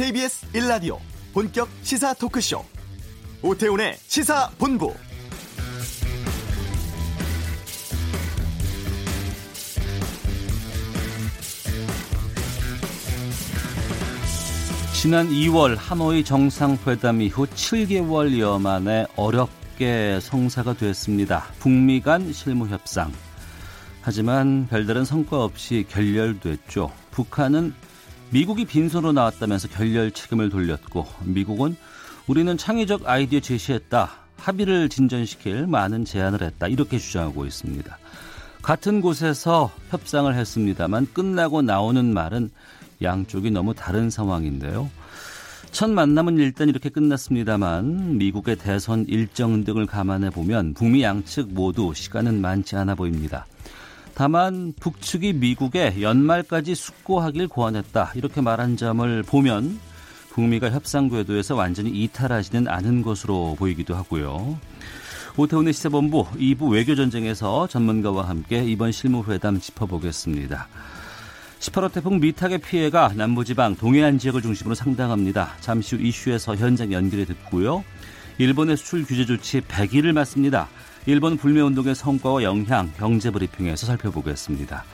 KBS 1라디오 본격 시사 토크쇼 오태훈의 시사본부 지난 2월 하노이 정상회담 이후 7개월여 만에 어렵게 성사가 됐습니다. 북미 간 실무 협상. 하지만 별다른 성과 없이 결렬됐죠. 북한은 미국이 빈손으로 나왔다면서 결렬 책임을 돌렸고 미국은 우리는 창의적 아이디어 제시했다. 합의를 진전시킬 많은 제안을 했다. 이렇게 주장하고 있습니다. 같은 곳에서 협상을 했습니다만 끝나고 나오는 말은 양쪽이 너무 다른 상황인데요. 첫 만남은 일단 이렇게 끝났습니다만 미국의 대선 일정 등을 감안해 보면 북미 양측 모두 시간은 많지 않아 보입니다. 다만 북측이 미국에 연말까지 숙고하길 고안했다 이렇게 말한 점을 보면 북미가 협상 궤도에서 완전히 이탈하지는 않은 것으로 보이기도 하고요. 오태훈의 시사본부 2부 외교전쟁에서 전문가와 함께 이번 실무회담 짚어보겠습니다. 18호 태풍 미탁의 피해가 남부지방 동해안 지역을 중심으로 상당합니다. 잠시 후 이슈에서 현장 연결해 듣고요. 일본의 수출 규제 조치 100일을 맞습니다. 일본 불매운동의 성과와 영향 경제브리핑에서 살펴보겠습니다.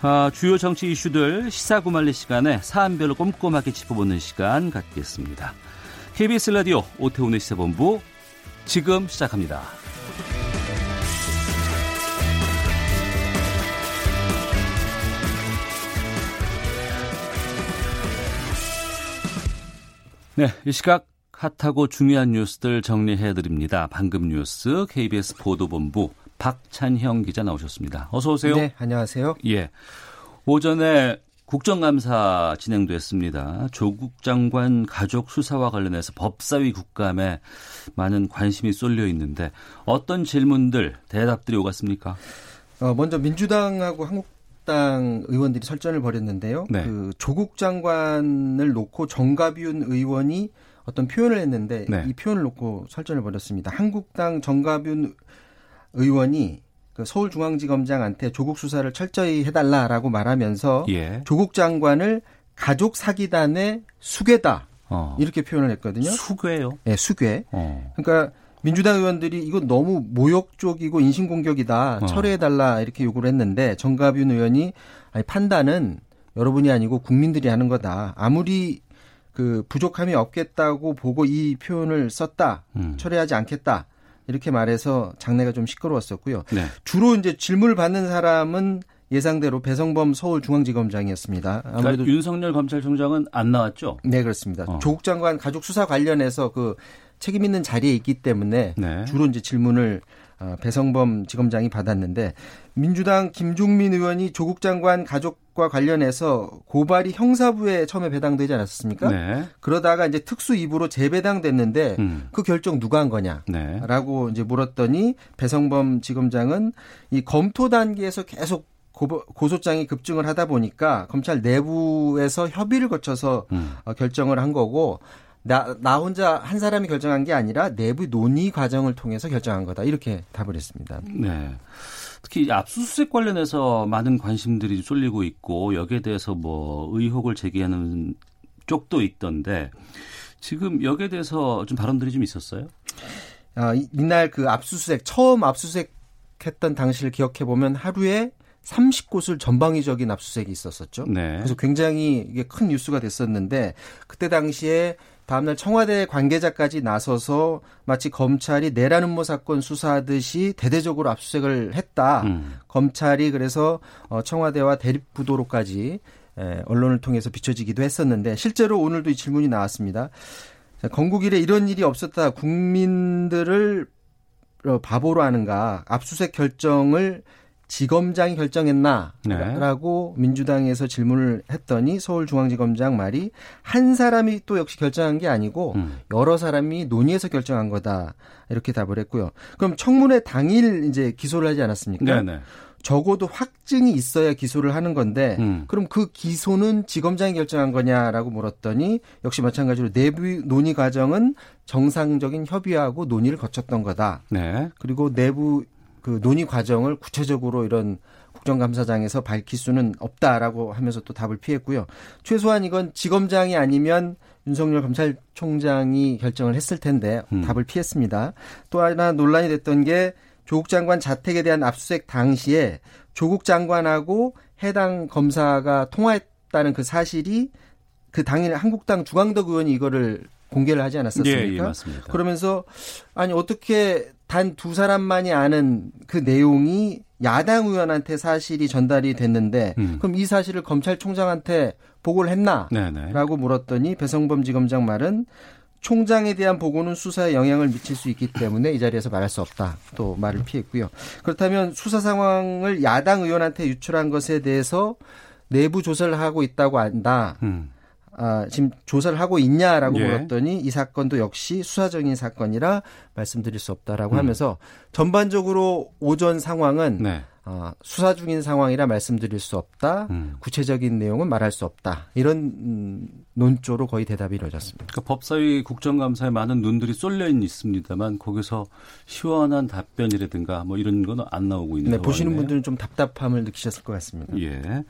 아, 주요 정치 이슈들 시사구말리 시간에 사안별로 꼼꼼하게 짚어보는 시간 갖겠습니다. KBS 라디오 오태훈의 시사본부 지금 시작합니다. 네, 이 시각 핫하고 중요한 뉴스들 정리해 드립니다. 방금 뉴스 KBS 보도본부 박찬형 기자 나오셨습니다. 어서 오세요. 네, 안녕하세요. 예. 오전에 국정감사 진행됐습니다. 조국 장관 가족 수사와 관련해서 법사위 국감에 많은 관심이 쏠려 있는데 어떤 질문들, 대답들이 오갔습니까? 어, 먼저 민주당하고 한국 당 의원들이 설전을 벌였는데요. 네. 그 조국 장관을 놓고 정가윤 의원이 어떤 표현을 했는데 네. 이 표현을 놓고 설전을 벌였습니다. 한국당 정가윤 의원이 그 서울중앙지검장한테 조국 수사를 철저히 해달라라고 말하면서 예. 조국 장관을 가족 사기단의 수괴다 어. 이렇게 표현을 했거든요. 수괴요? 네, 수괴. 어. 그러니까 민주당 의원들이 이거 너무 모욕적이고 인신공격이다. 어. 철회해달라 이렇게 요구를 했는데 정가윤 의원이 아니, 판단은 여러분이 아니고 국민들이 하는 거다. 아무리 그 부족함이 없겠다고 보고 이 표현을 썼다. 음. 철회하지 않겠다. 이렇게 말해서 장례가 좀 시끄러웠었고요. 네. 주로 이제 질문을 받는 사람은 예상대로 배성범 서울중앙지검장이었습니다. 그러니까 아무래도 그러니까 윤석열 검찰총장은 안 나왔죠? 네, 그렇습니다. 어. 조국 장관 가족 수사 관련해서 그 책임 있는 자리에 있기 때문에 네. 주로 이제 질문을 어, 배성범 지검장이 받았는데 민주당 김종민 의원이 조국 장관 가족 과 관련해서 고발이 형사부에 처음에 배당되지 않았습니까? 네. 그러다가 이제 특수 2부로 재배당됐는데 음. 그 결정 누가 한 거냐라고 네. 이제 물었더니 배성범 지검장은 이 검토 단계에서 계속 고소장이 급증을 하다 보니까 검찰 내부에서 협의를 거쳐서 음. 어, 결정을 한 거고 나, 나 혼자 한 사람이 결정한 게 아니라 내부 논의 과정을 통해서 결정한 거다. 이렇게 답을 했습니다. 네. 특히 압수수색 관련해서 많은 관심들이 쏠리고 있고 여기에 대해서 뭐 의혹을 제기하는 쪽도 있던데 지금 여기에 대해서 좀 발언들이 좀 있었어요? 아, 이날 그 압수수색 처음 압수수색 했던 당시를 기억해 보면 하루에 30곳을 전방위적인 압수수색이 있었었죠. 네. 그래서 굉장히 이게 큰 뉴스가 됐었는데 그때 당시에 다음날 청와대 관계자까지 나서서 마치 검찰이 내란 음모 사건 수사하듯이 대대적으로 압수수색을 했다. 음. 검찰이 그래서 어, 청와대와 대립 구도로까지 언론을 통해서 비춰지기도 했었는데 실제로 오늘도 이 질문이 나왔습니다. 건국 이래 이런 일이 없었다. 국민들을 어, 바보로 하는가. 압수수색 결정을 지검장이 결정했나라고 네. 민주당에서 질문을 했더니 서울중앙지검장 말이 한 사람이 또 역시 결정한 게 아니고 음. 여러 사람이 논의해서 결정한 거다 이렇게 답을 했고요. 그럼 청문회 당일 이제 기소를 하지 않았습니까? 네네. 네. 적어도 확증이 있어야 기소를 하는 건데 음. 그럼 그 기소는 지검장이 결정한 거냐라고 물었더니 역시 마찬가지로 내부 논의 과정은 정상적인 협의하고 논의를 거쳤던 거다. 네. 그리고 내부 그 논의 과정을 구체적으로 이런 국정감사장에서 밝힐 수는 없다라고 하면서 또 답을 피했고요. 최소한 이건 지검장이 아니면 윤석열 검찰총장이 결정을 했을 텐데 음. 답을 피했습니다. 또 하나 논란이 됐던 게 조국 장관 자택에 대한 압수수색 당시에 조국 장관하고 해당 검사가 통화했다는 그 사실이 그 당일 한국당 주광덕 의원이 이거를 공개를 하지 않았었습니까? 예, 예, 맞습니다. 그러면서 아니 어떻게 단 두 사람만이 아는 그 내용이 야당 의원한테 사실이 전달이 됐는데 음. 그럼 이 사실을 검찰총장한테 보고를 했나? 네네. 라고 물었더니 배성범 지검장 말은 총장에 대한 보고는 수사에 영향을 미칠 수 있기 때문에 이 자리에서 말할 수 없다. 또 말을 피했고요. 그렇다면 수사 상황을 야당 의원한테 유출한 것에 대해서 내부 조사를 하고 있다고 안다. 음. 아, 지금 조사를 하고 있냐라고 예. 물었더니 이 사건도 역시 수사적인 사건이라 말씀드릴 수 없다라고 음. 하면서 전반적으로 오전 상황은 네. 어, 수사 중인 상황이라 말씀드릴 수 없다. 음. 구체적인 내용은 말할 수 없다. 이런 음, 논조로 거의 대답이 이루어졌습니다. 그러니까 법사위 국정감사에 많은 눈들이 쏠려 있습니다만 거기서 시원한 답변이라든가 뭐 이런 건 안 나오고 있는 네, 보시는 분들은 좀 답답함을 느끼셨을 것 같습니다. 예.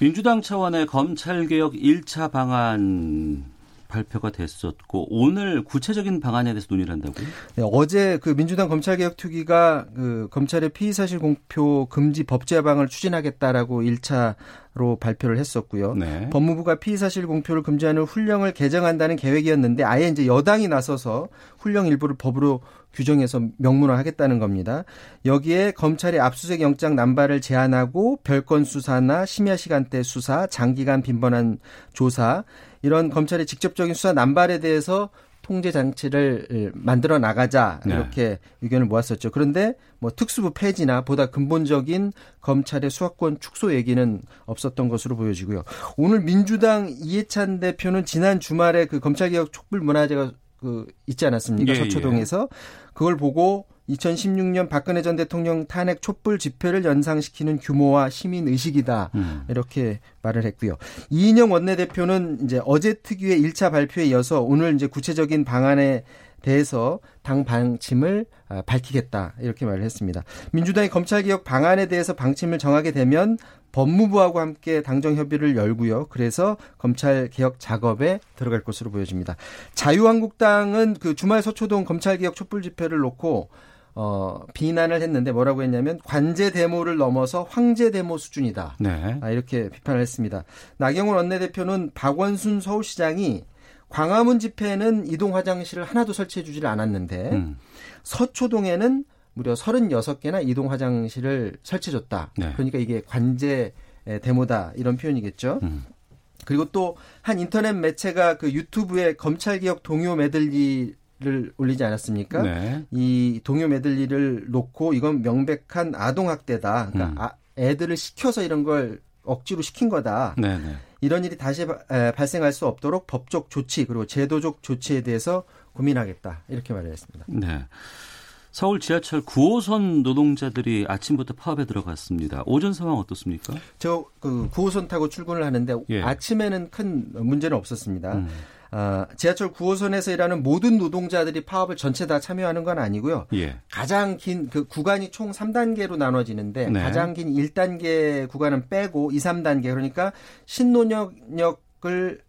민주당 차원의 검찰개혁 1차 방안 발표가 됐었고 오늘 구체적인 방안에 대해서 논의를 한다고요? 네, 어제 그 민주당 검찰개혁 특위가 그 검찰의 피의 사실 공표 금지 법제화방을 추진하겠다라고 1차로 발표를 했었고요. 네. 법무부가 피의 사실 공표를 금지하는 훈령을 개정한다는 계획이었는데 아예 이제 여당이 나서서 훈령 일부를 법으로 규정해서 명문화하겠다는 겁니다. 여기에 검찰의 압수수색 영장 남발을 제한하고 별건 수사나 심야 시간대 수사, 장기간 빈번한 조사 이런 검찰의 직접적인 수사 남발에 대해서 통제 장치를 만들어 나가자 네. 이렇게 네. 의견을 모았었죠. 그런데 뭐 특수부 폐지나 보다 근본적인 검찰의 수사권 축소 얘기는 없었던 것으로 보여지고요. 오늘 민주당 이해찬 대표는 지난 주말에 그 검찰개혁 촛불 문화제가 그 있지 않았습니까? 예, 서초동에서 예. 그걸 보고 2016년 박근혜 전 대통령 탄핵 촛불 집회를 연상시키는 규모와 시민 의식이다. 음. 이렇게 말을 했고요. 이인영 원내대표는 이제 어제 특유의 1차 발표에 이어서 오늘 이제 구체적인 방안에 대해서 당 방침을 아, 밝히겠다 이렇게 말을 했습니다. 민주당이 검찰개혁 방안에 대해서 방침을 정하게 되면 법무부하고 함께 당정 협의를 열고요. 그래서 검찰 개혁 작업에 들어갈 것으로 보여집니다. 자유한국당은 그 주말 서초동 검찰 개혁 촛불 집회를 놓고 어, 비난을 했는데 뭐라고 했냐면 관제 데모를 넘어서 황제 데모 수준이다. 네. 아, 이렇게 비판을 했습니다. 나경원 원내대표는 박원순 서울시장이 광화문 집회에는 이동 화장실을 하나도 설치해 주지를 않았는데 음. 서초동에는 무려 36개나 이동 화장실을 설치해 줬다. 네. 그러니까 이게 관제 데모다 이런 표현이겠죠. 음. 그리고 또 한 인터넷 매체가 그 유튜브에 검찰개혁 동요 메들리 를 올리지 않았습니까? 네. 이 동요 메들리를 놓고 이건 명백한 아동 학대다. 그러니까 음. 아, 애들을 시켜서 이런 걸 억지로 시킨 거다. 네네. 네. 이런 일이 다시 발생할 수 없도록 법적 조치 그리고 제도적 조치에 대해서 고민하겠다 이렇게 말을 했습니다. 네. 서울 지하철 9호선 노동자들이 아침부터 파업에 들어갔습니다. 오전 상황 어떻습니까? 저 그 9호선 타고 출근을 하는데 예. 아침에는 큰 문제는 없었습니다. 음. 어, 지하철 9호선에서 일하는 모든 노동자들이 파업을 전체 다 참여하는 건 아니고요. 예. 가장 긴 그 구간이 총 3단계로 나눠지는데 네. 가장 긴 1단계 구간은 빼고 2, 3단계 그러니까 신논역역 을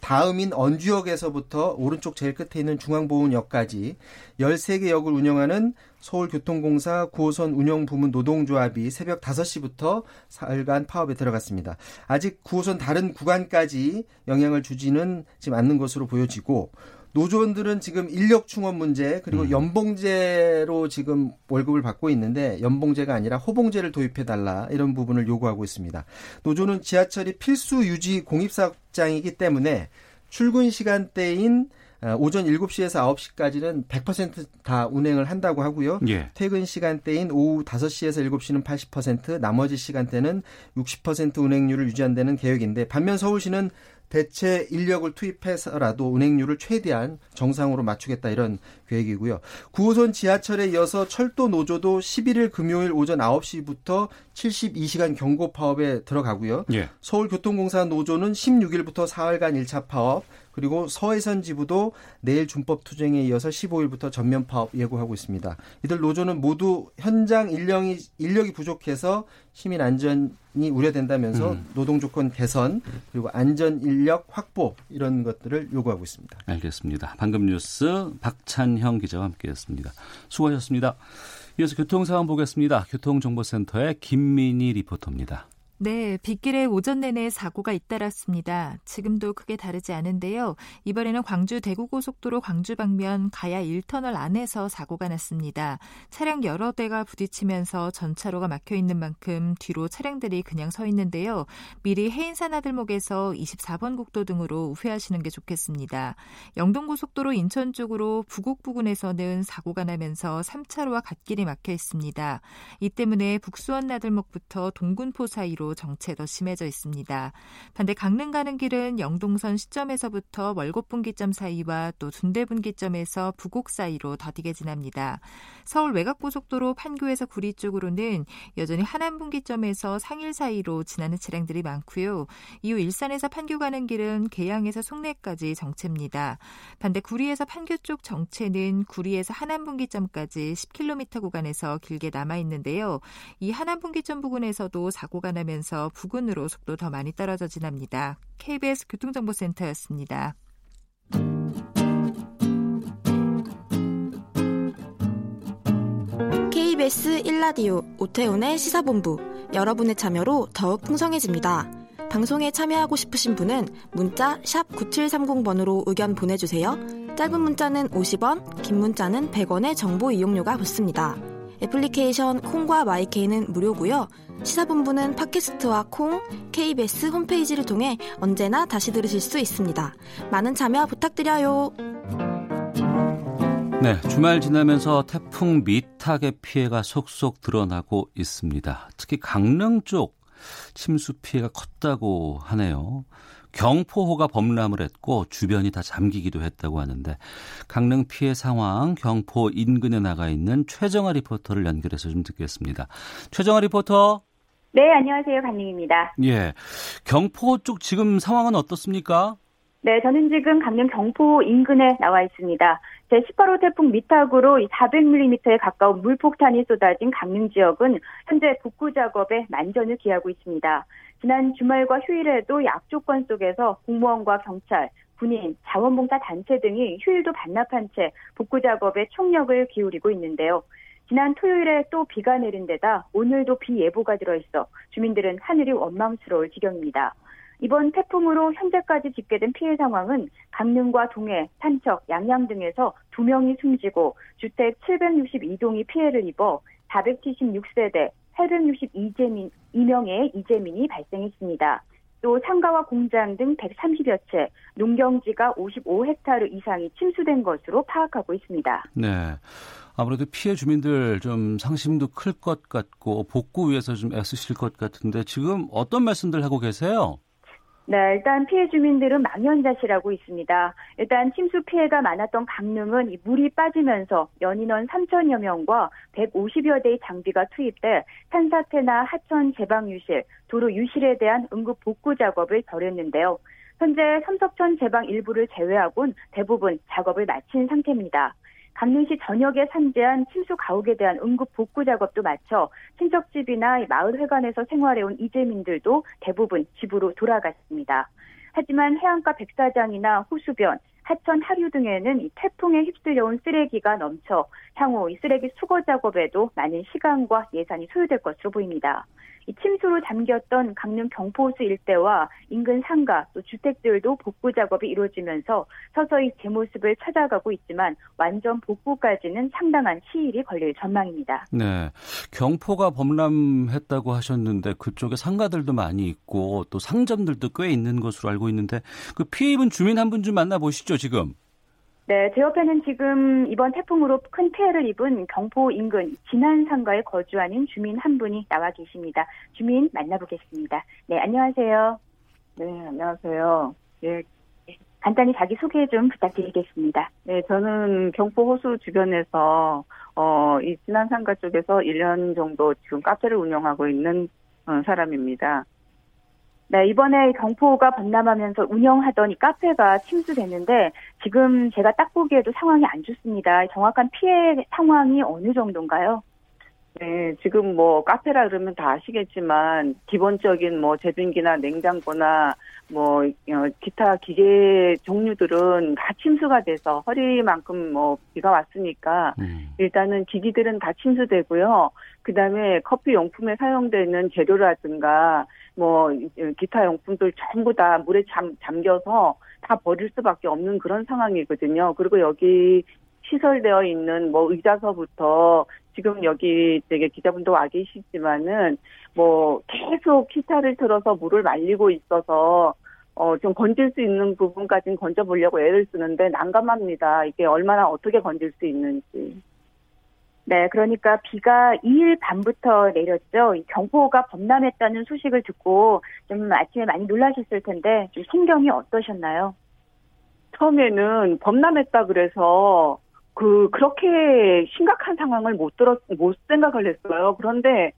다음인 언주역에서부터 오른쪽 제일 끝에 있는 중앙보훈역까지 13개 역을 운영하는 서울교통공사 9호선 운영부문 노동조합이 새벽 5시부터 사흘간 파업에 들어갔습니다. 아직 9호선 다른 구간까지 영향을 주지는 지금 않는 것으로 보여지고 노조원들은 지금 인력 충원 문제 그리고 음. 연봉제로 지금 월급을 받고 있는데 연봉제가 아니라 호봉제를 도입해 달라 이런 부분을 요구하고 있습니다. 노조는 지하철이 필수 유지 공입사장이기 때문에 출근 시간대인 어, 오전 7시에서 9시까지는 100%다 운행을 한다고 하고요. 예. 퇴근 시간대인 오후 5시에서 7시는 80%, 나머지 시간대는 60% 운행률을 유지한다는 계획인데 반면 서울시는 대체 인력을 투입해서라도 운행률을 최대한 정상으로 맞추겠다 이런 계획이고요. 9호선 지하철에 이어서 철도 노조도 11일 금요일 오전 9시부터 72시간 경고 파업에 들어가고요. 예. 서울교통공사 노조는 16일부터 4일간 1차 파업, 그리고 서해선 지부도 내일 준법 투쟁에 이어서 15일부터 전면 파업 예고하고 있습니다. 이들 노조는 모두 현장 인력이 인력이 부족해서 시민 안전이 우려된다면서 음. 노동 조건 개선 그리고 안전 인력 확보 이런 것들을 요구하고 있습니다. 알겠습니다. 방금 뉴스 박찬형 기자와 함께했습니다. 수고하셨습니다. 이어서 교통 상황 보겠습니다. 교통정보센터의 김민희 리포터입니다. 네, 빗길에 오전 내내 사고가 잇따랐습니다. 지금도 크게 다르지 않은데요. 이번에는 광주 대구고속도로 광주 방면 가야 1터널 안에서 사고가 났습니다. 차량 여러 대가 부딪히면서 전차로가 막혀 있는 만큼 뒤로 차량들이 그냥 서 있는데요. 미리 해인산 하들목에서 24번 국도 등으로 우회하시는 게 좋겠습니다. 영동고속도로 인천 쪽으로 부곡 부근에서는 사고가 나면서 3차로와 갓길이 막혀 있습니다. 이 때문에 북수원 나들목부터 동군포 사이로 정체 더 심해져 있습니다. 반대 강릉 가는 길은 영동선 시점에서부터 월곡분기점 사이와 또 둔대분기점에서 부곡 사이로 더디게 지납니다. 서울 외곽고속도로 판교에서 구리 쪽으로는 여전히 하남분기점에서 상일 사이로 지나는 차량들이 많고요. 이후 일산에서 판교 가는 길은 계양에서 송내까지 정체입니다. 반대 구리에서 판교 쪽 정체는 구리에서 하남분기점까지 10km 구간에서 길게 남아 있는데요. 이 하남분기점 부근에서도 사고가 나면 되면서 부근으로 속도 더 많이 떨어져 지납니다. KBS 교통정보센터였습니다. KBS 1라디오 오태훈의 시사본부 여러분의 참여로 더욱 풍성해집니다. 방송에 참여하고 싶으신 분은 문자 9730번으로 의견 보내주세요. 짧은 문자는 50원, 긴 문자는 100원의 정보 이용료가 붙습니다. 애플리케이션 콩과 마이케이는 무료고요. 시사본부는 팟캐스트와 콩, KBS 홈페이지를 통해 언제나 다시 들으실 수 있습니다. 많은 참여 부탁드려요. 네, 주말 지나면서 태풍 미탁의 피해가 속속 드러나고 있습니다. 특히 강릉 쪽 침수 피해가 컸다고 하네요. 경포호가 범람을 했고 주변이 다 잠기기도 했다고 하는데 강릉 피해 상황 경포 인근에 나가 있는 최정아 리포터를 연결해서 좀 듣겠습니다. 최정아 리포터. 네, 안녕하세요. 강릉입니다. 예. 경포 쪽 지금 상황은 어떻습니까? 네, 저는 지금 강릉 경포 인근에 나와 있습니다. 제18호 태풍 미탁으로 400mm에 가까운 물폭탄이 쏟아진 강릉 지역은 현재 복구 작업에 만전을 기하고 있습니다. 지난 주말과 휴일에도 악조건 속에서 공무원과 경찰, 군인, 자원봉사 단체 등이 휴일도 반납한 채 복구 작업에 총력을 기울이고 있는데요. 지난 토요일에 또 비가 내린 데다 오늘도 비 예보가 들어있어 주민들은 하늘이 원망스러울 지경입니다. 이번 태풍으로 현재까지 집계된 피해 상황은 강릉과 동해, 산척, 양양 등에서 2명이 숨지고 주택 762동이 피해를 입어 476세대 862명의 이재민이 발생했습니다. 또 상가와 공장 등 130여 채, 농경지가 55헥타르 이상이 침수된 것으로 파악하고 있습니다. 네. 아무래도 피해 주민들 좀 상심도 클 것 같고 복구 위해서 좀 애쓰실 것 같은데 지금 어떤 말씀들 하고 계세요? 네, 일단 피해 주민들은 망연자실하고 있습니다. 일단 침수 피해가 많았던 강릉은 물이 빠지면서 연인원 3천여 명과 150여 대의 장비가 투입돼 산사태나 하천 제방 유실, 도로 유실에 대한 응급 복구 작업을 벌였는데요. 현재 삼석천 제방 일부를 제외하고는 대부분 작업을 마친 상태입니다. 강릉시 전역에 산재한 침수 가옥에 대한 응급 복구 작업도 마쳐 친척집이나 마을 회관에서 생활해온 이재민들도 대부분 집으로 돌아갔습니다. 하지만 해안가 백사장이나 호수변, 하천 하류 등에는 이 태풍에 휩쓸려온 쓰레기가 넘쳐 향후 이 쓰레기 수거 작업에도 많은 시간과 예산이 소요될 것으로 보입니다. 이 침수로 잠겼던 강릉 경포호수 일대와 인근 상가 또 주택들도 복구 작업이 이루어지면서 서서히 제 모습을 찾아가고 있지만 완전 복구까지는 상당한 시일이 걸릴 전망입니다. 네. 경포가 범람했다고 하셨는데 그쪽에 상가들도 많이 있고 또 상점들도 꽤 있는 것으로 알고 있는데 그 피해 입은 주민 한 분 좀 만나보시죠, 지금. 네, 제 옆에는 지금 이번 태풍으로 큰 피해를 입은 경포 인근 진안 상가에 거주하는 주민 한 분이 나와 계십니다. 주민 만나보겠습니다. 네, 안녕하세요. 네, 안녕하세요. 예. 간단히 자기 소개 좀 부탁드리겠습니다. 네, 저는 경포 호수 주변에서 어, 이 진안 상가 쪽에서 1년 정도 지금 카페를 운영하고 있는 어, 사람입니다. 네, 이번에 경포가 범람하면서 운영하던 이 카페가 침수됐는데 지금 제가 딱 보기에도 상황이 안 좋습니다. 정확한 피해 상황이 어느 정도인가요? 네, 지금 뭐 카페라 그러면 다 아시겠지만 기본적인 뭐 제빙기나 냉장고나 뭐 어, 기타 기계 종류들은 다 침수가 돼서 허리만큼 뭐 비가 왔으니까 음. 일단은 기기들은 다 침수되고요. 그다음에 커피 용품에 사용되는 재료라든가 뭐 기타 용품들 전부 다 물에 잠, 잠겨서 다 버릴 수밖에 없는 그런 상황이거든요. 그리고 여기 시설되어 있는 뭐 의자서부터 지금 여기 되게 기자분도 와 계시지만은 뭐 계속 기타를 틀어서 물을 말리고 있어서 어, 좀 건질 수 있는 부분까지는 건져보려고 애를 쓰는데 난감합니다. 이게 얼마나 어떻게 건질 수 있는지. 네, 그러니까 비가 2일 밤부터 내렸죠. 경포가 범람했다는 소식을 듣고 좀 아침에 많이 놀라셨을 텐데 좀心경이 어떠셨나요? 처음에는 범람했다 그래서 그 그렇게 심각한 상황을 못 들었 못 생각을 했어요. 그런데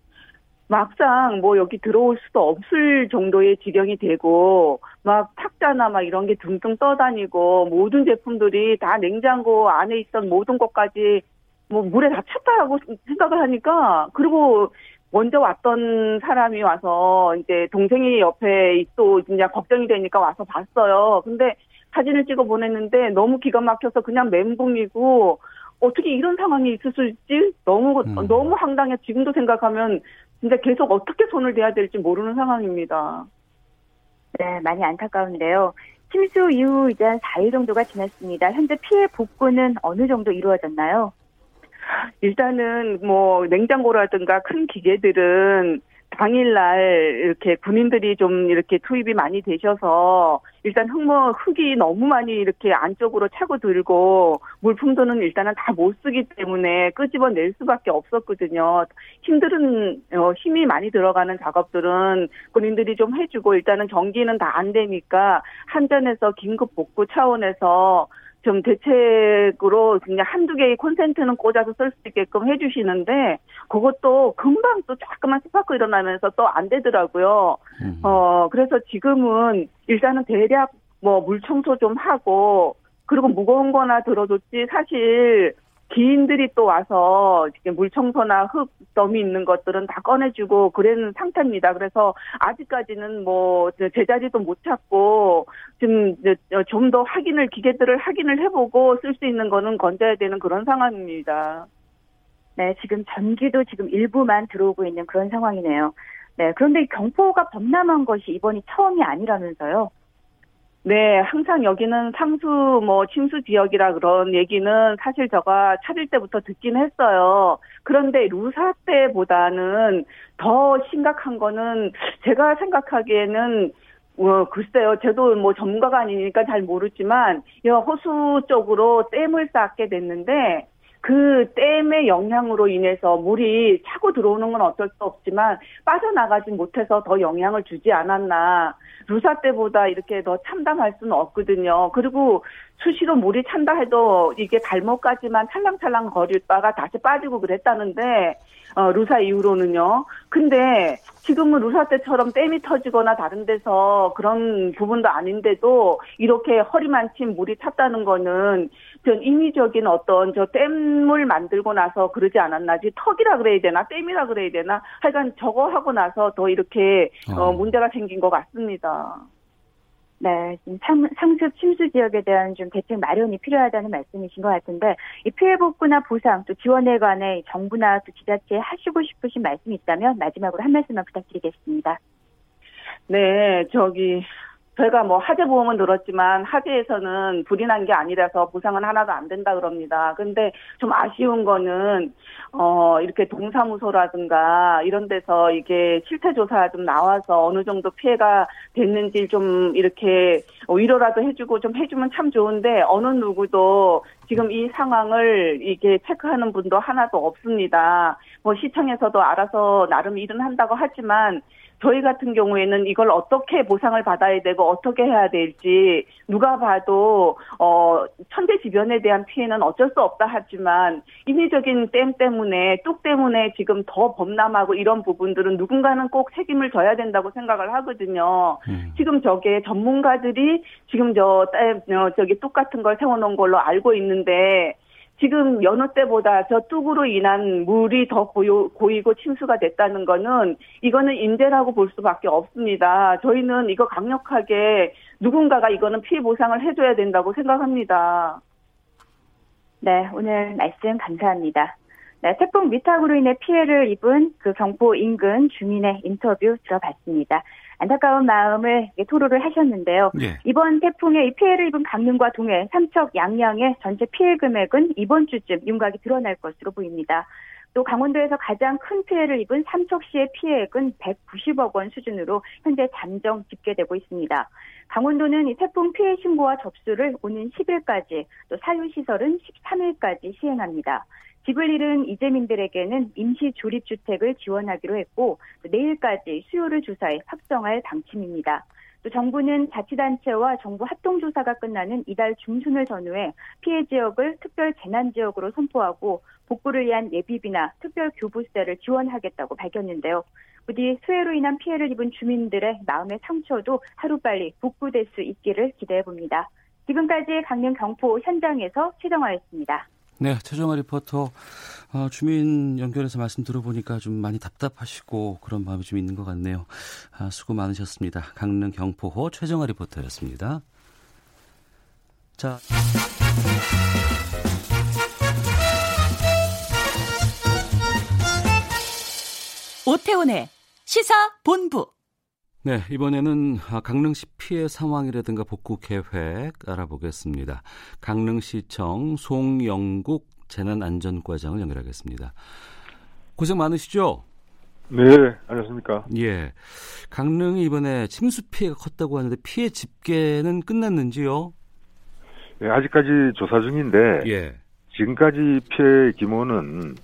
막상 뭐 여기 들어올 수도 없을 정도의 지경이 되고 막 탁자나 막 이런 게 둥둥 떠다니고 모든 제품들이 다 냉장고 안에 있던 모든 것까지 뭐 물에 다 찼다라고 생각을 하니까 그리고 먼저 왔던 사람이 와서 이제 동생이 옆에 또 이제 걱정이 되니까 와서 봤어요. 근데 사진을 찍어 보냈는데 너무 기가 막혀서 그냥 멘붕이고 어떻게 이런 상황이 있을 수 있지? 너무 음. 너무 황당해. 지금도 생각하면 진짜 계속 어떻게 손을 대야 될지 모르는 상황입니다. 네, 많이 안타까운데요. 침수 이후 이제 한 4일 정도가 지났습니다. 현재 피해 복구는 어느 정도 이루어졌나요? 일단은 뭐 냉장고라든가 큰 기계들은 당일날 이렇게 군인들이 좀 이렇게 투입이 많이 되셔서 일단 흙뭐 흙이 너무 많이 이렇게 안쪽으로 차고 들고 물품들은 일단은 다 못 쓰기 때문에 끄집어 낼 수밖에 없었거든요. 힘들은 어, 힘이 많이 들어가는 작업들은 군인들이 좀 해주고 일단은 전기는 다 안 되니까 한전에서 긴급 복구 차원에서 좀 대책으로 그냥 한두 개의 콘센트는 꽂아서 쓸 수 있게끔 해주시는데 그것도 금방 또 자꾸만 스파크 일어나면서 또 안 되더라고요. 음. 어 그래서 지금은 일단은 대략 뭐 물청소 좀 하고 그리고 무거운 거나 들어줬지 사실 군인들이 또 와서 물 청소나 흙 더미 있는 것들은 다 꺼내주고 그런 상태입니다. 그래서 아직까지는 뭐 제자리도 못 찾고 좀좀더 확인을 기계들을 확인을 해보고 쓸 수 있는 거는 건져야 되는 그런 상황입니다. 네, 지금 전기도 지금 일부만 들어오고 있는 그런 상황이네요. 네, 그런데 경포가 범람한 것이 이번이 처음이 아니라면서요? 네, 항상 여기는 상수 뭐 침수 지역이라 그런 얘기는 사실 제가 차릴 때부터 듣긴 했어요. 그런데 루사 때보다는 더 심각한 거는 제가 생각하기에는 어, 글쎄요. 저도 뭐 전문가가 아니니까 잘 모르지만 호수 쪽으로 댐을 쌓게 됐는데 그 댐의 영향으로 인해서 물이 차고 들어오는 건 어쩔 수 없지만 빠져나가지 못해서 더 영향을 주지 않았나. 루사 때보다 이렇게 더 참담할 수는 없거든요. 그리고 수시로 물이 찬다 해도 이게 발목까지만 찰랑찰랑 거리다가 다시 빠지고 그랬다는데 어, 루사 이후로는요. 근데 지금은 루사 때처럼 댐이 터지거나 다른 데서 그런 부분도 아닌데도 이렇게 허리만 친 물이 찼다는 거는 전 인위적인 어떤 저 댐을 만들고 나서 그러지 않았나. 지 턱이라 그래야 되나 댐이라 그래야 되나 하여간 저거 하고 나서 더 이렇게 어, 어 문제가 생긴 것 같습니다. 네, 상, 상습 침수 지역에 대한 좀 대책 마련이 필요하다는 말씀이신 것 같은데 이 피해 복구나 보상 또 지원에 관해 정부나 또 지자체에 하시고 싶으신 말씀이 있다면 마지막으로 한 말씀만 부탁드리겠습니다. 네, 저기 저희가 뭐 화재 보험은 들었지만 화재에서는 불이 난 게 아니라서 보상은 하나도 안 된다 그럽니다. 근데 좀 아쉬운 거는 어 이렇게 동사무소라든가 이런 데서 이게 실태 조사 좀 나와서 어느 정도 피해가 됐는지 좀 이렇게 위로라도 해주고 좀 해주면 참 좋은데 어느 누구도 지금 이 상황을 이게 체크하는 분도 하나도 없습니다. 뭐 시청에서도 알아서 나름 일은 한다고 하지만 저희 같은 경우에는 이걸 어떻게 보상을 받아야 되고 어떻게 해야 될지 누가 봐도 어 천재지변에 대한 피해는 어쩔 수 없다 하지만 인위적인 댐 때문에 뚝 때문에 지금 더 범람하고 이런 부분들은 누군가는 꼭 책임을 져야 된다고 생각을 하거든요. 음. 지금 저게 전문가들이 지금 어, 저기 뚝 같은 걸 세워놓은 걸로 알고 있는데 지금 여느 때보다 저 뚝으로 인한 물이 더 고요, 고이고 침수가 됐다는 거는 이거는 인재라고 볼 수밖에 없습니다. 저희는 이거 강력하게 누군가가 이거는 피해 보상을 해줘야 된다고 생각합니다. 네, 오늘 말씀 감사합니다. 네, 태풍 미탁으로 인해 피해를 입은 그 경포 인근 주민의 인터뷰 들어봤습니다. 안타까운 마음을 토로를 하셨는데요. 예. 이번 태풍에 이 피해를 입은 강릉과 동해, 삼척, 양양의 전체 피해 금액은 이번 주쯤 윤곽이 드러날 것으로 보입니다. 또 강원도에서 가장 큰 피해를 입은 삼척시의 피해액은 190억 원 수준으로 현재 잠정 집계되고 있습니다. 강원도는 이 태풍 피해 신고와 접수를 오는 10일까지 또 사유시설은 13일까지 시행합니다. 집을 잃은 이재민들에게는 임시 조립주택을 지원하기로 했고 내일까지 수요를 조사해 확정할 방침입니다. 또 정부는 자치단체와 정부 합동조사가 끝나는 이달 중순을 전후해 피해 지역을 특별 재난지역으로 선포하고 복구를 위한 예비비나 특별 교부세를 지원하겠다고 밝혔는데요. 부디 수해로 인한 피해를 입은 주민들의 마음의 상처도 하루빨리 복구될 수 있기를 기대해 봅니다. 지금까지 강릉 경포 현장에서 최정화였습니다. 네, 최정아 리포터 어, 주민 연결해서 말씀 들어보니까 좀 많이 답답하시고 그런 마음이 좀 있는 것 같네요. 아, 수고 많으셨습니다. 강릉 경포호 최정아 리포터였습니다. 자. 오태훈의 시사 본부. 네, 이번에는 강릉시 피해 상황이라든가 복구 계획 알아보겠습니다. 강릉시청 송영국 재난안전과장을 연결하겠습니다. 고생 많으시죠? 네, 안녕하십니까. 예. 강릉이 이번에 침수 피해가 컸다고 하는데 피해 집계는 끝났는지요? 예, 아직까지 조사 중인데 예. 지금까지 피해 규모는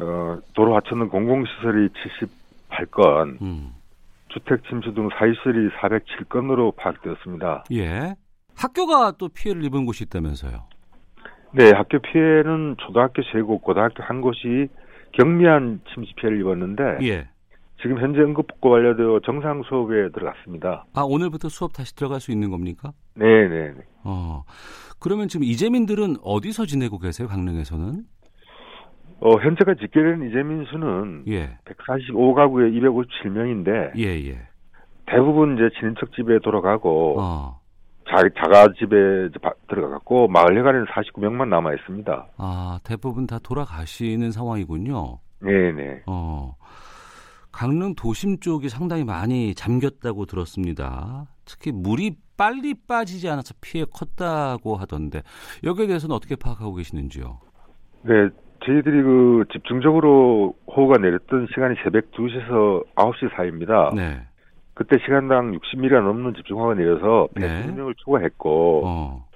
어, 도로 하천은 공공시설이 78건, 음. 주택 침수 등 사유설이 407건으로 파악되었습니다. 예. 학교가 또 피해를 입은 곳이 있다면서요? 네, 학교 피해는 초등학교 세 곳, 고등학교 한 곳이 경미한 침수 피해를 입었는데, 예. 지금 현재 응급복구 완료되어 정상 수업에 들어갔습니다. 아, 오늘부터 수업 다시 들어갈 수 있는 겁니까? 네, 네, 네. 어. 그러면 지금 이재민들은 어디서 지내고 계세요, 강릉에서는? 어, 현재가 집계된 이재민 수는 예. 145가구에 257명인데 예, 예. 대부분 이제 친인척 집에 돌아가고 어. 자, 자가 집에 들어가고 마을 회관에는 49명만 남아 있습니다. 아, 대부분 다 돌아가시는 상황이군요. 네, 네. 어. 강릉 도심 쪽이 상당히 많이 잠겼다고 들었습니다. 특히 물이 빨리 빠지지 않아서 피해 컸다고 하던데 여기에 대해서는 어떻게 파악하고 계시는지요? 네, 저희들이 그 집중적으로 호우가 내렸던 시간이 새벽 2시에서 9시 사이입니다. 네. 그때 시간당 60mm가 넘는 집중호우가 내려서 100명을 네. 초과했고 어.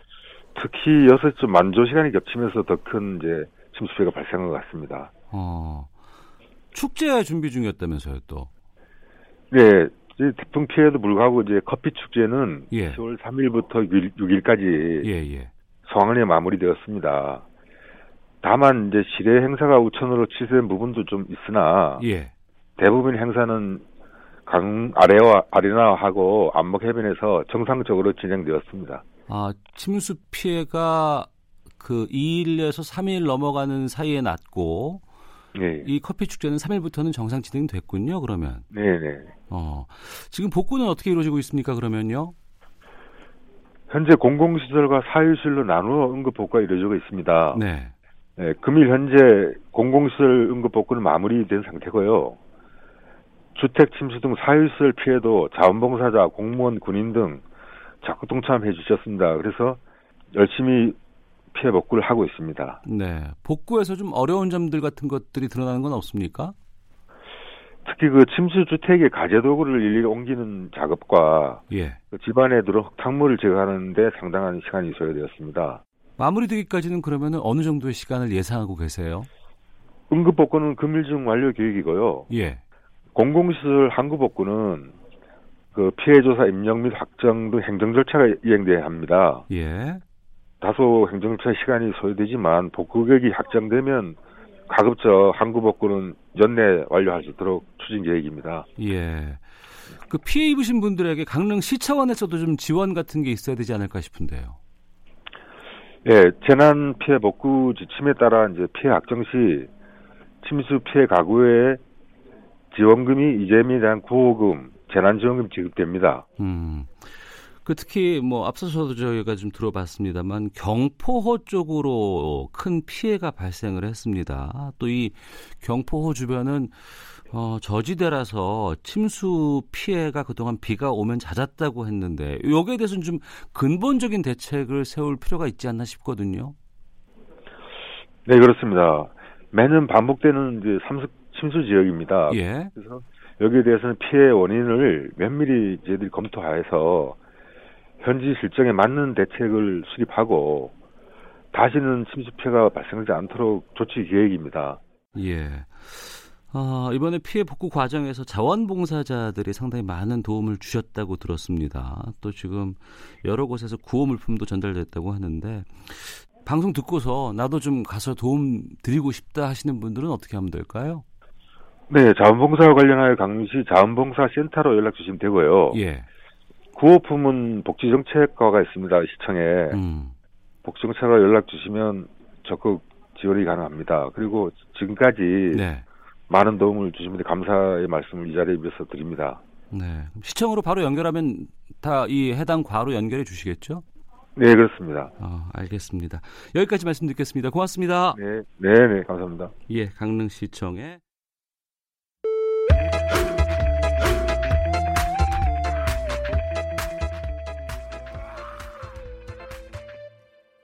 특히 6시 만조 시간이 겹치면서 더 큰 이제 침수 피해가 발생한 것 같습니다. 어. 축제 준비 중이었다면서요, 또? 네, 태풍 피해도 불구하고 이제 커피 축제는 예. 10월 3일부터 6일, 까지 예, 예. 성안에 마무리되었습니다. 다만 이제 시례 행사가 우천으로 취소된 부분도 좀 있으나 예. 대부분 행사는 강 아래와 아리나하고 안목 해변에서 정상적으로 진행되었습니다. 아 침수 피해가 그 2일에서 3일 넘어가는 사이에 났고 네. 이 커피 축제는 3일부터는 정상 진행됐군요. 그러면. 네, 네. 어. 지금 복구는 어떻게 이루어지고 있습니까? 그러면요. 현재 공공시설과 사유실로 나누어 응급 복구가 이루어지고 있습니다. 네. 네, 금일 현재 공공시설 응급복구는 마무리된 상태고요. 주택 침수 등 사유시설 피해도 자원봉사자, 공무원, 군인 등 적극 동참해 주셨습니다. 그래서 열심히 피해 복구를 하고 있습니다. 네. 복구에서 좀 어려운 점들 같은 것들이 드러나는 건 없습니까? 특히 그 침수 주택의 가재 도구를 일일이 옮기는 작업과 예. 그 집안에 들어 흙탕물을 제거하는데 상당한 시간이 소요되었습니다. 마무리되기까지는 그러면 어느 정도의 시간을 예상하고 계세요? 응급 복구는 금일 중 완료 계획이고요. 예. 공공시설 항구 복구는 그 피해 조사 임명 및 확정 등 행정 절차가 이행돼야 합니다. 예. 다소 행정 절차 시간이 소요되지만 복구 계획이 확정되면 가급적 항구 복구는 연내 완료할 수 있도록 추진 계획입니다. 예. 그 피해 입으신 분들에게 강릉 시 차원에서도 좀 지원 같은 게 있어야 되지 않을까 싶은데요. 예, 재난 피해 복구 지침에 따라 이제 피해 확정 시 침수 피해 가구에 지원금이 이재민에 대한 구호금, 재난지원금 지급됩니다. 음. 그 특히 뭐 앞서서도 저희가 좀 들어봤습니다만 경포호 쪽으로 큰 피해가 발생을 했습니다. 또 이 경포호 주변은 어, 저지대라서 침수 피해가 그동안 비가 오면 잦았다고 했는데 여기에 대해서는 좀 근본적인 대책을 세울 필요가 있지 않나 싶거든요. 네 그렇습니다. 매년 반복되는 이제 삼습 침수 지역입니다. 예. 그래서 여기에 대해서는 피해 원인을 면밀히 저희들이 검토해서 현지 실정에 맞는 대책을 수립하고 다시는 침수 피해가 발생하지 않도록 조치 계획입니다. 예. 어, 이번에 피해 복구 과정에서 자원봉사자들이 상당히 많은 도움을 주셨다고 들었습니다. 또 지금 여러 곳에서 구호 물품도 전달됐다고 하는데 방송 듣고서 나도 좀 가서 도움 드리고 싶다 하시는 분들은 어떻게 하면 될까요? 네, 자원봉사와 관련하여 강릉시 자원봉사 센터로 연락 주시면 되고요. 예. 구호품은 복지정책과가 있습니다, 시청에. 음. 복지정책과 연락 주시면 적극 지원이 가능합니다. 그리고 지금까지 네. 많은 도움을 주시면 감사의 말씀을 이 자리에 비해서 드립니다. 네. 시청으로 바로 연결하면 다 이 해당 과로 연결해 주시겠죠? 네, 그렇습니다. 어, 알겠습니다. 여기까지 말씀 듣겠습니다. 고맙습니다. 네, 네, 네, 감사합니다. 예, 강릉시청에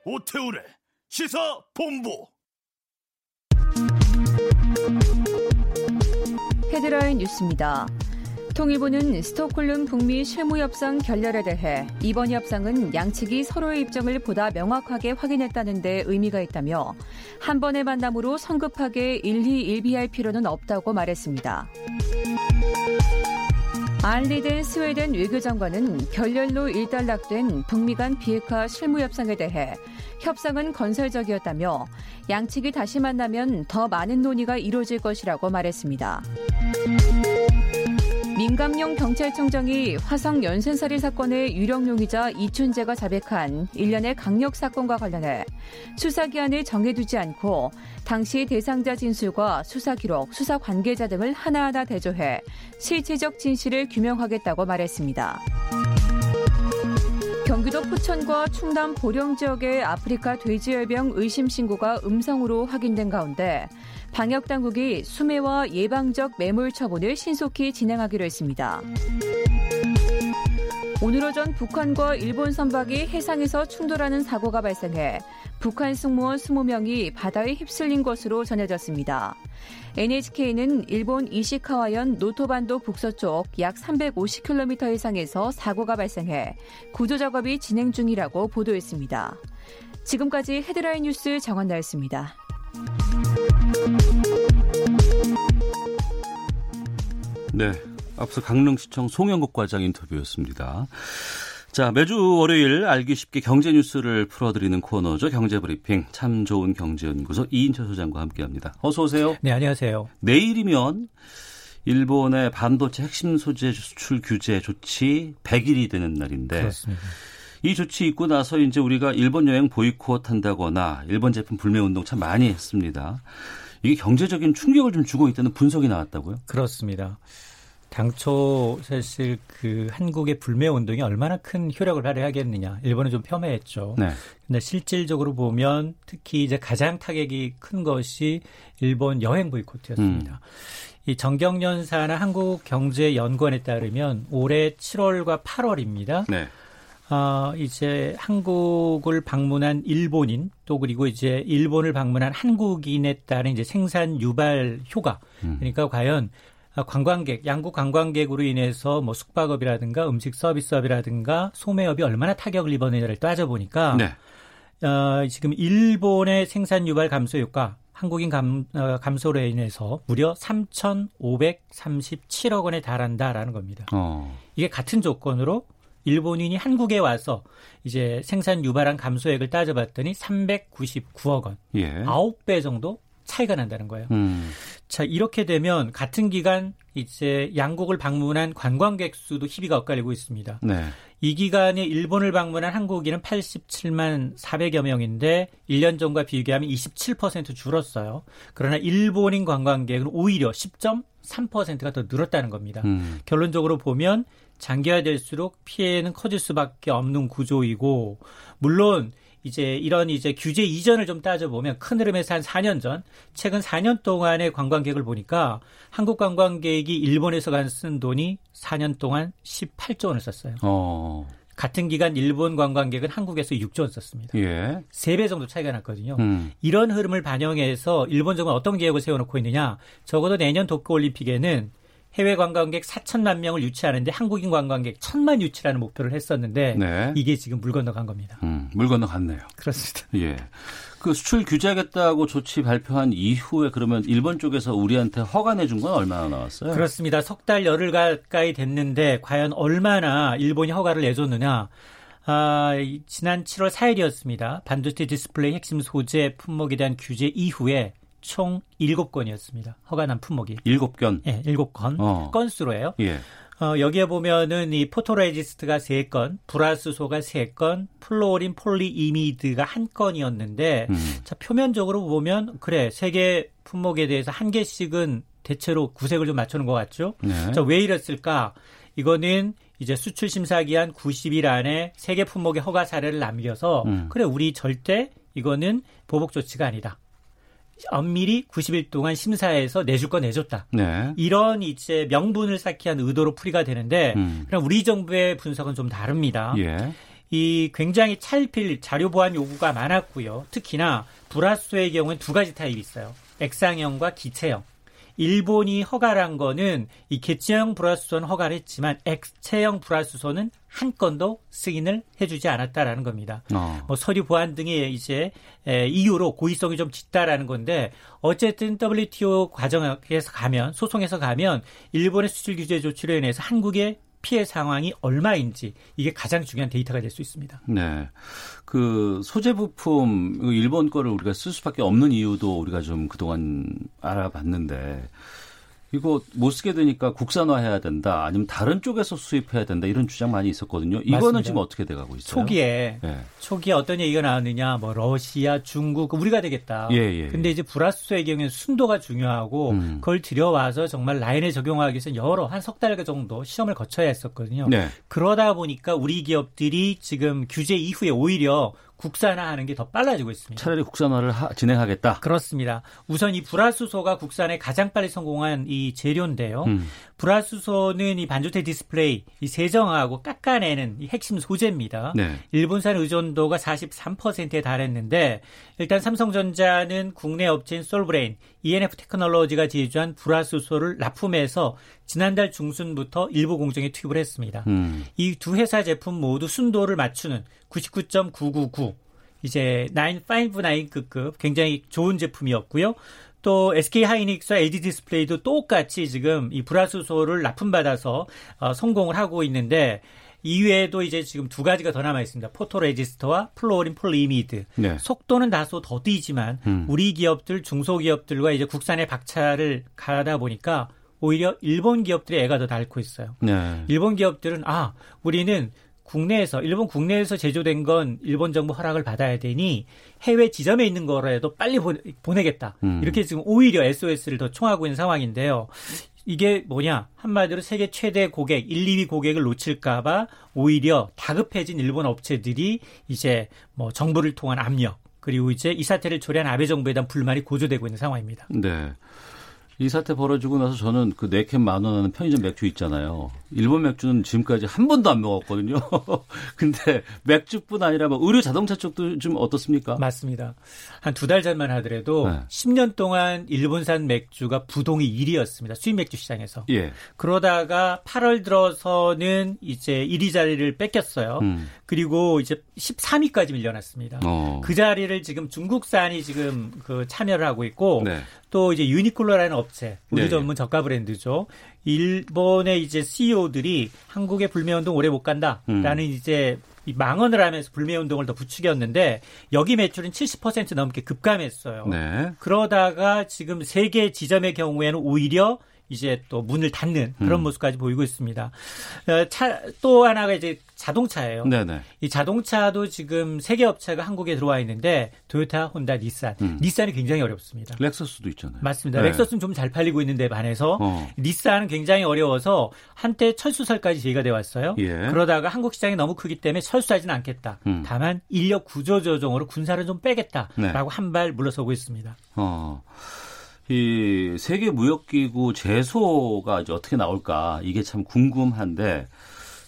오태우래 시사 본부 헤드라인 뉴스입니다. 통일부는 스톡홀름 북미 실무협상 결렬에 대해 이번 협상은 양측이 서로의 입장을 보다 명확하게 확인했다는 데 의미가 있다며 한 번의 만남으로 성급하게 일희일비할 필요는 없다고 말했습니다. 알리된 스웨덴 외교장관은 결렬로 일단락된 북미 간 비핵화 실무협상에 대해 협상은 건설적이었다며 양측이 다시 만나면 더 많은 논의가 이루어질 것이라고 말했습니다. 민감용 경찰청장이 화성 연쇄살인 사건의 유령용의자 이춘재가 자백한 일련의 강력 사건과 관련해 수사 기한을 정해두지 않고 당시 대상자 진술과 수사 기록, 수사 관계자 등을 하나하나 대조해 실체적 진실을 규명하겠다고 말했습니다. 경기도 포천과 충남 보령 지역의 아프리카 돼지열병 의심 신고가 음성으로 확인된 가운데 방역 당국이 수매와 예방적 매몰 처분을 신속히 진행하기로 했습니다. 오늘 오전 북한과 일본 선박이 해상에서 충돌하는 사고가 발생해 북한 승무원 20명이 바다에 휩쓸린 것으로 전해졌습니다. NHK는 일본 이시카와현 노토반도 북서쪽 약 350km 이상에서 사고가 발생해 구조 작업이 진행 중이라고 보도했습니다. 지금까지 헤드라인 뉴스 정원나였습니다. 네. 앞서 강릉시청 송영국 과장 인터뷰였습니다. 자, 매주 월요일 알기 쉽게 경제 뉴스를 풀어드리는 코너죠. 경제브리핑. 참 좋은 경제연구소 이인철 소장과 함께 합니다. 어서 오세요. 네, 안녕하세요. 내일이면 일본의 반도체 핵심 소재 수출 규제 조치 100일이 되는 날인데 그렇습니다. 이 조치 있고 나서 이제 우리가 일본 여행 보이콧 한다거나 일본 제품 불매 운동 참 많이 했습니다. 이게 경제적인 충격을 좀 주고 있다는 분석이 나왔다고요? 그렇습니다. 당초 사실 그 한국의 불매 운동이 얼마나 큰 효력을 발휘하겠느냐. 일본은 좀 폄훼했죠. 네. 근데 실질적으로 보면 특히 이제 가장 타격이 큰 것이 일본 여행 보이콧이었습니다. 음. 이 정경련사나 한국경제연구원에 따르면 올해 7월과 8월입니다. 네. 어, 이제 한국을 방문한 일본인 또 그리고 이제 일본을 방문한 한국인에 따른 이제 생산 유발 효과. 음. 그러니까 과연 관광객, 양국 관광객으로 인해서 뭐 숙박업이라든가 음식 서비스업이라든가 소매업이 얼마나 타격을 입었느냐를 따져보니까 네. 어, 지금 일본의 생산 유발 감소 효과 한국인 감, 어, 감소로 인해서 무려 3,537억 원에 달한다라는 겁니다. 어. 이게 같은 조건으로 일본인이 한국에 와서 이제 생산 유발한 감소액을 따져봤더니 399억 원. 예. 9배 정도 차이가 난다는 거예요. 음. 자, 이렇게 되면 같은 기간 이제 양국을 방문한 관광객 수도 희비가 엇갈리고 있습니다. 네. 이 기간에 일본을 방문한 한국인은 87만 400여 명인데 1년 전과 비교하면 27% 줄었어요. 그러나 일본인 관광객은 오히려 10.3%가 더 늘었다는 겁니다. 음. 결론적으로 보면 장기화될수록 피해는 커질 수밖에 없는 구조이고 물론 이제 이런 이제 규제 이전을 좀 따져보면 큰 흐름에서 한 4년 전, 최근 4년 동안의 관광객을 보니까 한국 관광객이 일본에서 간 쓴 돈이 4년 동안 18조 원을 썼어요. 어. 같은 기간 일본 관광객은 한국에서 6조 원 썼습니다. 예. 3배 정도 차이가 났거든요. 음. 이런 흐름을 반영해서 일본 정부는 어떤 계획을 세워놓고 있느냐. 적어도 내년 도쿄올림픽에는 해외 관광객 4천만 명을 유치하는데 한국인 관광객 1천만 유치라는 목표를 했었는데 네. 이게 지금 물 건너간 겁니다. 음, 물 건너갔네요. 그렇습니다. 예. 그 수출 규제하겠다고 조치 발표한 이후에 그러면 일본 쪽에서 우리한테 허가 내 준 건 얼마나 나왔어요? 그렇습니다. 석 달 열흘 가까이 됐는데 과연 얼마나 일본이 허가를 내줬느냐? 아, 지난 7월 4일이었습니다. 반도체 디스플레이 핵심 소재 품목에 대한 규제 이후에 총 7건이었습니다. 허가난 품목이. 7건? 예, 7건. 어. 건수로예요. 예. 어, 여기에 보면은 이 photoresist가 3건, 불화수소가 3건, 플루오린 폴리이미드가 1건이었는데 음. 자, 표면적으로 보면 그래. 세개 품목에 대해서 한 개씩은 대체로 구색을 좀 맞추는 것 같죠? 네. 자, 왜 이랬을까? 이거는 이제 수출 심사 기한 90일 안에 세개 품목의 허가 사례를 남겨서 음. 그래 우리 절대 이거는 보복 조치가 아니다. 엄밀히 90일 동안 심사해서 내줄 거 내줬다. 네. 이런 이제 명분을 쌓기 위한 의도로 풀이가 되는데 음. 그럼 우리 정부의 분석은 좀 다릅니다. 예. 이 굉장히 차일필 자료 보완 요구가 많았고요. 특히나 불화수의 경우는 두 가지 타입이 있어요. 액상형과 기체형. 일본이 허가를 한 거는 이 개체형 불화수소는 허가를 했지만 액체형 불화수소는 한 건도 승인을 해주지 않았다라는 겁니다. 어. 뭐 서류 보완 등의 이제 에, 이유로 고의성이 좀 짙다라는 건데 어쨌든 WTO 과정에서 가면 소송에서 가면 일본의 수출 규제 조치로 인해서 한국의 피해 상황이 얼마인지 이게 가장 중요한 데이터가 될 수 있습니다. 네. 그 소재 부품 일본 거를 우리가 쓸 수밖에 없는 이유도 우리가 좀 그동안 알아봤는데 이거 못 쓰게 되니까 국산화해야 된다. 아니면 다른 쪽에서 수입해야 된다. 이런 주장 많이 있었거든요. 이거는 맞습니다. 지금 어떻게 돼가고 있어요? 초기에 네. 초기에 어떤 얘기가 나왔느냐, 뭐 러시아, 중국 우리가 대겠다. 예, 예. 근데 이제 불화수소의 경우에는 순도가 중요하고 음. 그걸 들여와서 정말 라인에 적용하기 위해서 여러 한 석 달 정도 시험을 거쳐야 했었거든요. 네. 그러다 보니까 우리 기업들이 지금 규제 이후에 오히려 국산화하는 게 더 빨라지고 있습니다. 차라리 국산화를 하, 진행하겠다. 그렇습니다. 우선 이 불화수소가 국산화에 가장 빨리 성공한 이 재료인데요. 음. 불화수소는 이 반도체 디스플레이 이 세정하고 깎아내는 이 핵심 소재입니다. 네. 일본산 의존도가 43%에 달했는데 일단 삼성전자는 국내 업체인 솔브레인, ENF 테크놀로지가 제조한 불화수소를 납품해서 지난달 중순부터 일부 공정에 투입을 했습니다. 음. 이두 회사 제품 모두 순도를 맞추는 99.999 이제 959급급 굉장히 좋은 제품이었고요. 또 SK 하이닉스와 LG 디스플레이도 똑같이 지금 이 불화수소를 납품받아서 어, 성공을 하고 있는데 이외에도 이제 지금 두 가지가 더 남아 있습니다. photoresist와 플루오린 폴리이미드. 네. 속도는 다소 더디지만 음. 우리 기업들 중소기업들과 이제 국산화에 박차를 가하다 보니까 오히려 일본 기업들이 애가 더 닳고 있어요. 네. 일본 기업들은 아 우리는 국내에서 일본 국내에서 제조된 건 일본 정부 허락을 받아야 되니 해외 지점에 있는 거라도 빨리 보, 내 겠다 음. 이렇게 지금 오히려 SOS를 더 총하고 있는 상황인데요. 이게 뭐냐 한마디로 세계 최대 고객 1, 2위 고객을 놓칠까봐 오히려 다급해진 일본 업체들이 이제 뭐 정부를 통한 압력 그리고 이제 이 사태를 초래한 아베 정부에 대한 불만이 고조되고 있는 상황입니다. 네. 이 사태 벌어지고 나서 저는 그 네캔 만원 하는 편의점 맥주 있잖아요. 일본 맥주는 지금까지 한 번도 안 먹었거든요. 근데 맥주뿐 아니라 뭐 의류 자동차 쪽도 좀 어떻습니까? 맞습니다. 한 두 달 전만 하더라도 네. 10년 동안 일본산 맥주가 부동이 1위였습니다. 수입 맥주 시장에서. 예. 그러다가 8월 들어서는 이제 1위 자리를 뺏겼어요. 음. 그리고 이제 13위까지 밀려났습니다. 어. 그 자리를 지금 중국산이 지금 그 참여를 하고 있고 네. 또 이제 유니클로라는 업체, 우리 네. 전문 저가 브랜드죠. 일본의 이제 CEO들이 한국의 불매 운동 오래 못 간다라는 음. 이제 망언을 하면서 불매 운동을 더 부추겼는데 여기 매출은 70% 넘게 급감했어요. 네. 그러다가 지금 세계 지점의 경우에는 오히려 이제 또 문을 닫는 그런 음. 모습까지 보이고 있습니다. 어, 차, 또 하나가 이제 자동차예요. 네네. 이 자동차도 지금 세계 업체가 한국에 들어와 있는데 도요타, 혼다, 니산. 음. 니산이 굉장히 어렵습니다. 렉서스도 있잖아요. 맞습니다. 네. 렉서스는 좀 잘 팔리고 있는데 반해서 어. 니산은 굉장히 어려워서 한때 철수설까지 제기가 되어 왔어요. 예. 그러다가 한국 시장이 너무 크기 때문에 철수하지는 않겠다. 음. 다만 인력 구조 조정으로 군사를 좀 빼겠다라고 네. 한발 물러서고 있습니다. 어. 이 세계 무역기구 제소가 이제 어떻게 나올까 이게 참 궁금한데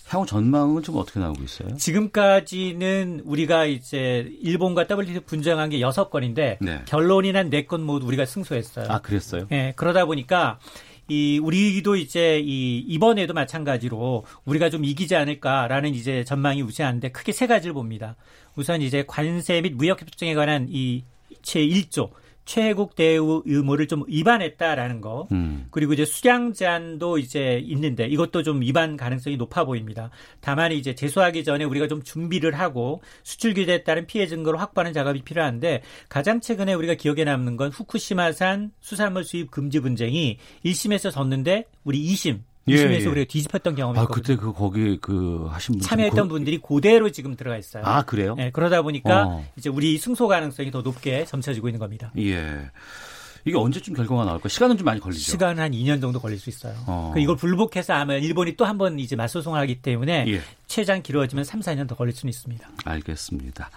향후 전망은 좀 어떻게 나오고 있어요? 지금까지는 우리가 이제 일본과 WTO 분쟁한 게 여섯 건인데 네. 결론이 난 네 건 모두 우리가 승소했어요. 아 그랬어요? 네, 그러다 보니까 이 우리도 이제 이 이번에도 마찬가지로 우리가 좀 이기지 않을까라는 이제 전망이 우세한데 크게 세 가지를 봅니다. 우선 이제 관세 및 무역 협정에 관한 이 제 1조 최국 대우 의무를 좀 위반했다라는 거. 음. 그리고 이제 수량 제한도 이제 있는데 이것도 좀 위반 가능성이 높아 보입니다. 다만 이제 제소하기 전에 우리가 좀 준비를 하고 수출 규제에 따른 피해 증거를 확보하는 작업이 필요한데 가장 최근에 우리가 기억에 남는 건 후쿠시마산 수산물 수입 금지 분쟁이 1심에서 졌는데 우리 2심 2심에서 예, 예. 우리가 뒤집혔던 경험이 아, 있거든요. 그때 그 거기 그 하신 분 참여했던 고... 분들이 그대로 지금 들어가 있어요. 아 그래요? 네, 그러다 보니까 어. 이제 우리 승소 가능성이 더 높게 점쳐지고 있는 겁니다. 예. 이게 언제쯤 결과가 나올까? 시간은 좀 많이 걸리죠. 시간은 한 2년 정도 걸릴 수 있어요. 어. 그 이걸 불복해서 하면 일본이 또 한 번 이제 맞소송을 하기 때문에 예. 최장 길어지면 3, 4년 더 걸릴 수는 있습니다. 알겠습니다.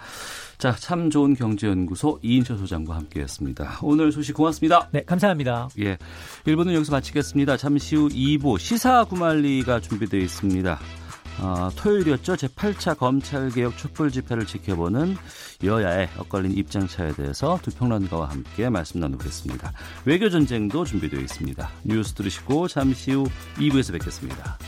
자, 참 좋은 경제연구소 이인철 소장과 함께했습니다. 오늘 소식 고맙습니다. 네, 감사합니다. 예, 1부는 여기서 마치겠습니다. 잠시 후 2부 시사 구말리가 준비되어 있습니다. 어, 토요일이었죠. 제8차 검찰개혁 촛불 집회를 지켜보는 여야의 엇갈린 입장차에 대해서 두 평론가와 함께 말씀 나누겠습니다. 외교전쟁도 준비되어 있습니다. 뉴스 들으시고 잠시 후 2부에서 뵙겠습니다.